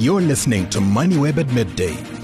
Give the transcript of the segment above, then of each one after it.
You're listening to MoneyWeb at midday.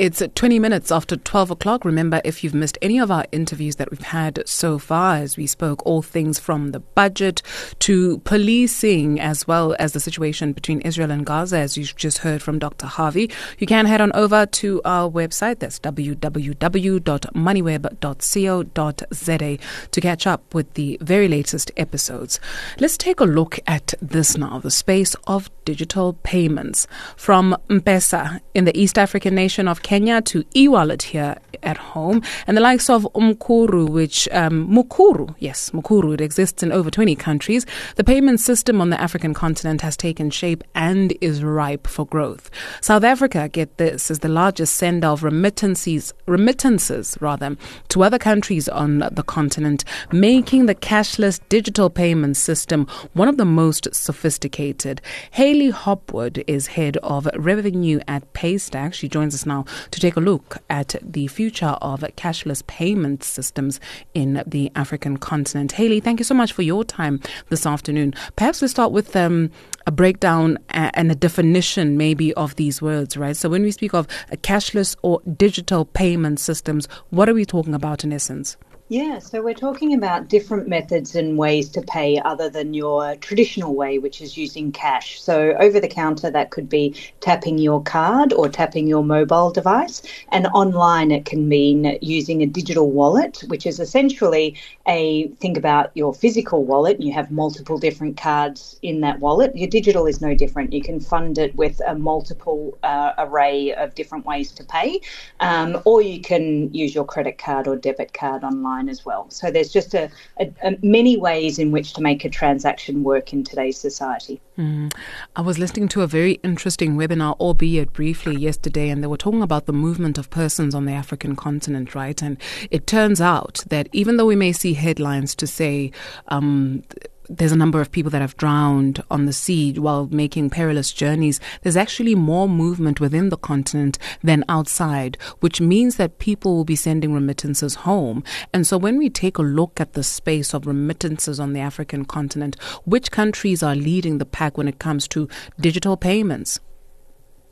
It's 20 minutes after 12 o'clock. Remember, if you've missed any of our interviews that we've had so far, as we spoke all things from the budget to policing, as well as the situation between Israel and Gaza, as you've just heard from Dr. Harvey, you can head on over to our website. That's www.moneyweb.co.za to catch up with the very latest episodes. Let's take a look at this now the space of digital payments. From M-Pesa in the East African nation of Kenya to e-wallet here at home, and the likes of Mukuru, which um, Mukuru, yes, Mukuru, it exists in over 20 countries. The payment system on the African continent has taken shape and is ripe for growth. South Africa, get this, is the largest sender of remittances, remittances rather, to other countries on the continent, making the cashless digital payment system one of the most sophisticated. Hayley Hopwood is head of revenue at Paystack. She joins us now to take a look at the future of cashless payment systems in the African continent. Hayley, thank you so much for your time this afternoon. Perhaps we'll start with um, a breakdown and a definition, maybe, of these words, right? So when we speak of cashless or digital payment systems, what are we talking about in essence? Yeah, so we're talking about different methods and ways to pay other than your traditional way, which is using cash. So, over the counter, that could be tapping your card or tapping your mobile device. And online, it can mean using a digital wallet, which is essentially a think about your physical wallet. You have multiple different cards in that wallet. Your digital is no different. You can fund it with a multiple uh, array of different ways to pay, um, or you can use your credit card or debit card online online as well. So there's just a, a, a many ways in which to make a transaction work in today's society. Mm. I was listening to a very interesting webinar, albeit briefly, yesterday, and they were talking about the movement of persons on the African continent, right? And it turns out that even though we may see headlines to say, um, there's a number of people that have drowned on the sea while making perilous journeys. There's actually more movement within the continent than outside, which means that people will be sending remittances home. And so when we take a look at the space of remittances on the African continent, which countries are leading the pack when it comes to digital payments?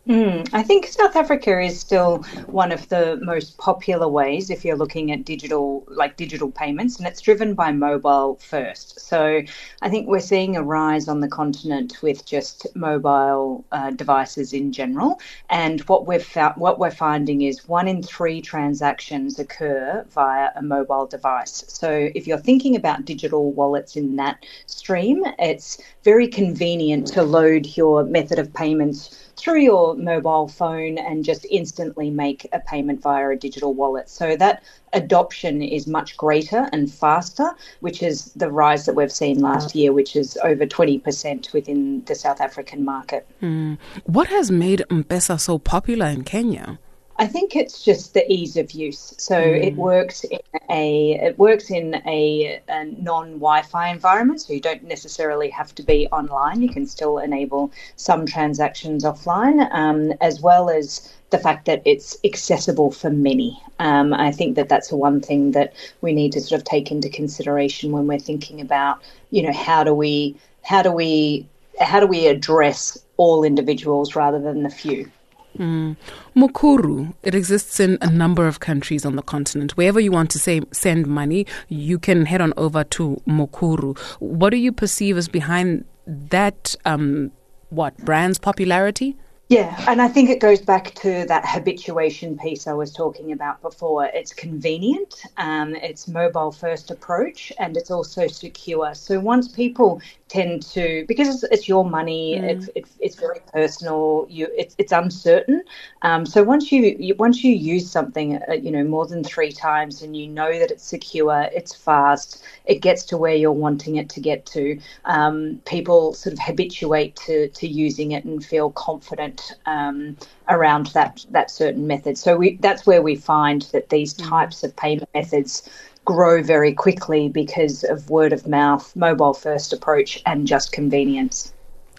Mm, I think South Africa is still one of the most popular ways if you're looking at digital, like digital payments, and it's driven by mobile first. So I think we're seeing a rise on the continent with just mobile uh, devices in general. And what we've found, what we're finding is one in three transactions occur via a mobile device. So if you're thinking about digital wallets in that stream, it's very convenient to load your method of payments through your mobile phone and just instantly make a payment via a digital wallet. So that adoption is much greater and faster, which is the rise that we've seen last year, which is over 20% within the South African market. Mm. What has made M-Pesa so popular in Kenya? I think it's just the ease of use. So mm. it works in a it works in a, a, non Wi-Fi environment, so you don't necessarily have to be online. You can still enable some transactions offline, um, as well as the fact that it's accessible for many. Um, I think that that's the one thing that we need to sort of take into consideration when we're thinking about, you know, how do we how do we how do we address all individuals rather than the few. Mm. Mukuru, it exists in a number of countries on the continent. Wherever you want to say send money, you can head on over to Mukuru. What do you perceive as behind that? Um, what brand's popularity? Yeah, and I think it goes back to that habituation piece I was talking about before. It's convenient, um, it's mobile first approach, and it's also secure. So once people tend to because it's, it's your money, mm. it's, it's, it's very personal. You it's it's uncertain. Um, so once you, you, once you use something, uh, you know more than three times, and you know that it's secure, it's fast, it gets to where you're wanting it to get to. Um, people sort of habituate to to using it and feel confident um, around that that certain method. So we, that's where we find that these mm. types of payment methods grow very quickly because of word of mouth, mobile first approach, and just convenience.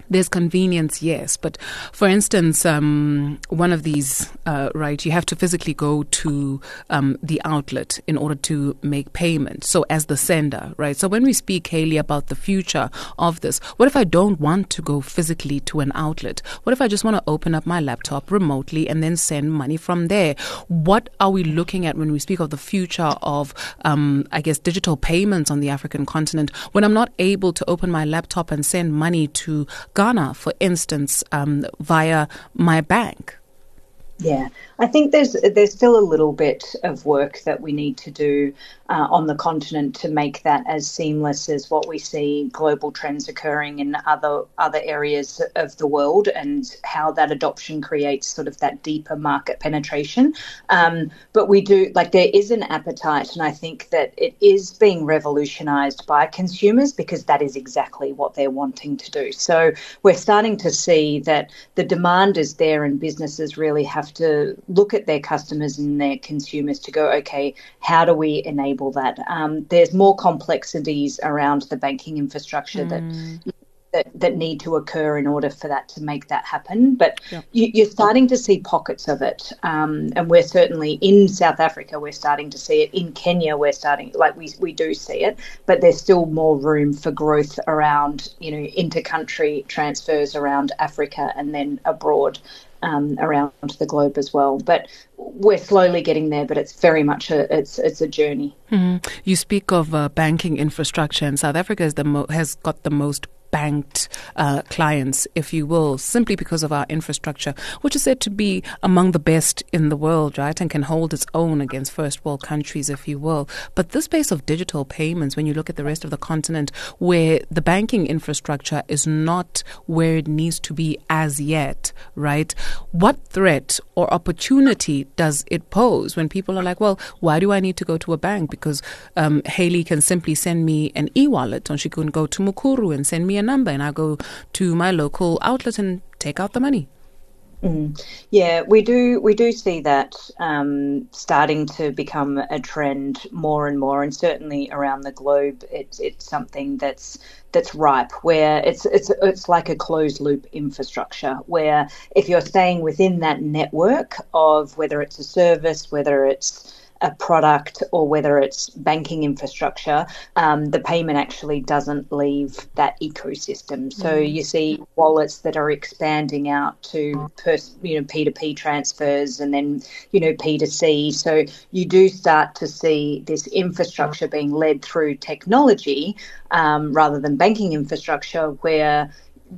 There's convenience, yes. But for instance, um, one of these, uh, right, you have to physically go to um, the outlet in order to make payment. So as the sender, right? So when we speak, Hayley, about the future of this, what if I don't want to go physically to an outlet? What if I just want to open up my laptop remotely and then send money from there? What are we looking at when we speak of the future of, um, I guess, digital payments on the African continent when I'm not able to open my laptop and send money to Ghana, for instance, um, via my bank? Yeah, I think there's there's still a little bit of work that we need to do uh, on the continent to make that as seamless as what we see global trends occurring in other other areas of the world, and how that adoption creates sort of that deeper market penetration. Um, but we do like there is an appetite, and I think that it is being revolutionised by consumers because that is exactly what they're wanting to do. So we're starting to see that the demand is there, and businesses really have have to look at their customers and their consumers to go, okay, how do we enable that? Um, there's more complexities around the banking infrastructure mm. that that, that need to occur in order for that to make that happen. But you, are starting to see pockets of it, um, and we're certainly in South Africa. We're starting to see it in Kenya. We're starting like we we do see it, but there's still more room for growth around you know intercountry transfers around Africa and then abroad um, around the globe as well. But we're slowly getting there, but it's very much a it's it's a journey. Mm-hmm. You speak of uh, banking infrastructure, and South Africa is the mo- has got the most banked uh, clients, if you will, simply because of our infrastructure, which is said to be among the best in the world, right, and can hold its own against first world countries, if you will. But this space of digital payments, when you look at the rest of the continent, where the banking infrastructure is not where it needs to be as yet, right? What threat or opportunity does it pose when people are like, well, why do I need to go to a bank? Because um, Hayley can simply send me an e wallet, or she can go to Mukuru and send me a number and I go to my local outlet and take out the money. Mm. Yeah, we do. We do see that um, starting to become a trend more and more, and certainly around the globe, it's it's something that's that's ripe. Where it's it's it's like a closed loop infrastructure. Where if you're staying within that network of whether it's a service, whether it's a product or whether it's banking infrastructure, um, the payment actually doesn't leave that ecosystem. So mm. you see wallets that are expanding out to pers- you know P2P transfers and then you know P2C. So you do start to see this infrastructure being led through technology um, rather than banking infrastructure, where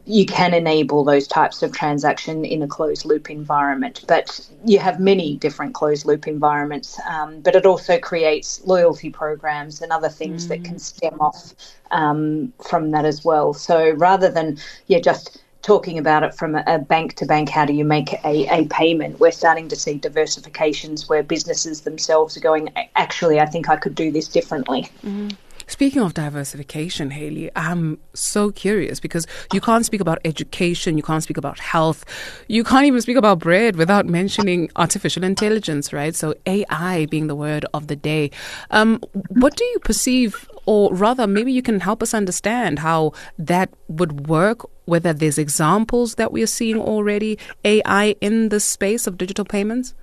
you can enable those types of transaction in a closed loop environment. But you have many different closed loop environments. Um, but it also creates loyalty programs and other things mm. that can stem off um, from that as well. So rather than yeah just talking about it from a bank to bank, how do you make a, a payment? We're starting to see diversifications where businesses themselves are going, actually, I think I could do this differently. Mm. Speaking of diversification, Hayley, I'm so curious because you can't speak about education, you can't speak about health, you can't even speak about bread without mentioning artificial intelligence, right? So AI being the word of the day. Um, what do you perceive, or rather, maybe you can help us understand how that would work whether there's examples that we are seeing already AI in the space of digital payments?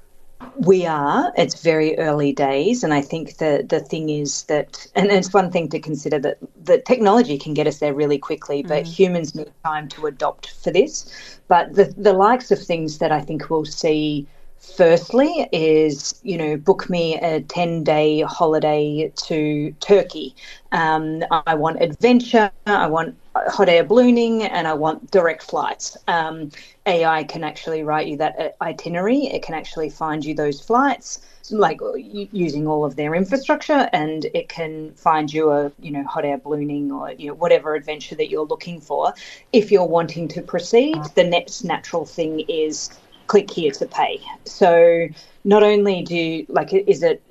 We are. It's very early days, and I think the the thing is that, and it's one thing to consider that the technology can get us there really quickly, but mm. humans need time to adopt for this. But the the likes of things that I think we'll see firstly is you know book me a 10 day holiday to turkey um, i want adventure i want hot air ballooning and i want direct flights. Um, ai can actually write you that itinerary. It can actually find you those flights like using all of their infrastructure and it can find you a you know hot air ballooning or you know whatever adventure that you're looking for. If you're wanting to proceed the next natural thing is click here to pay. So not only do like is it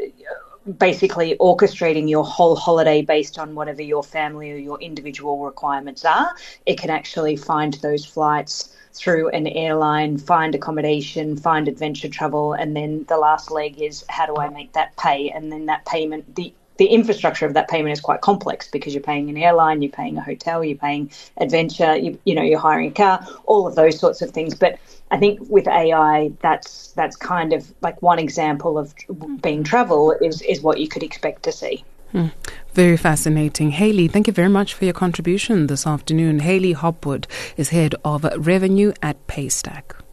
basically orchestrating your whole holiday based on whatever your family or your individual requirements are, it can actually find those flights through an airline, find accommodation, find adventure travel, and then the last leg is how do I make that pay? And then that payment, the the infrastructure of that payment is quite complex because you're paying an airline, you're paying a hotel, you're paying adventure, you, you know, you're hiring a car, all of those sorts of things. But I think with AI, that's that's kind of like one example of being travel is is what you could expect to see. Hmm. Very fascinating. Hayley, thank you very much for your contribution this afternoon. Hayley Hopwood is head of revenue at Paystack.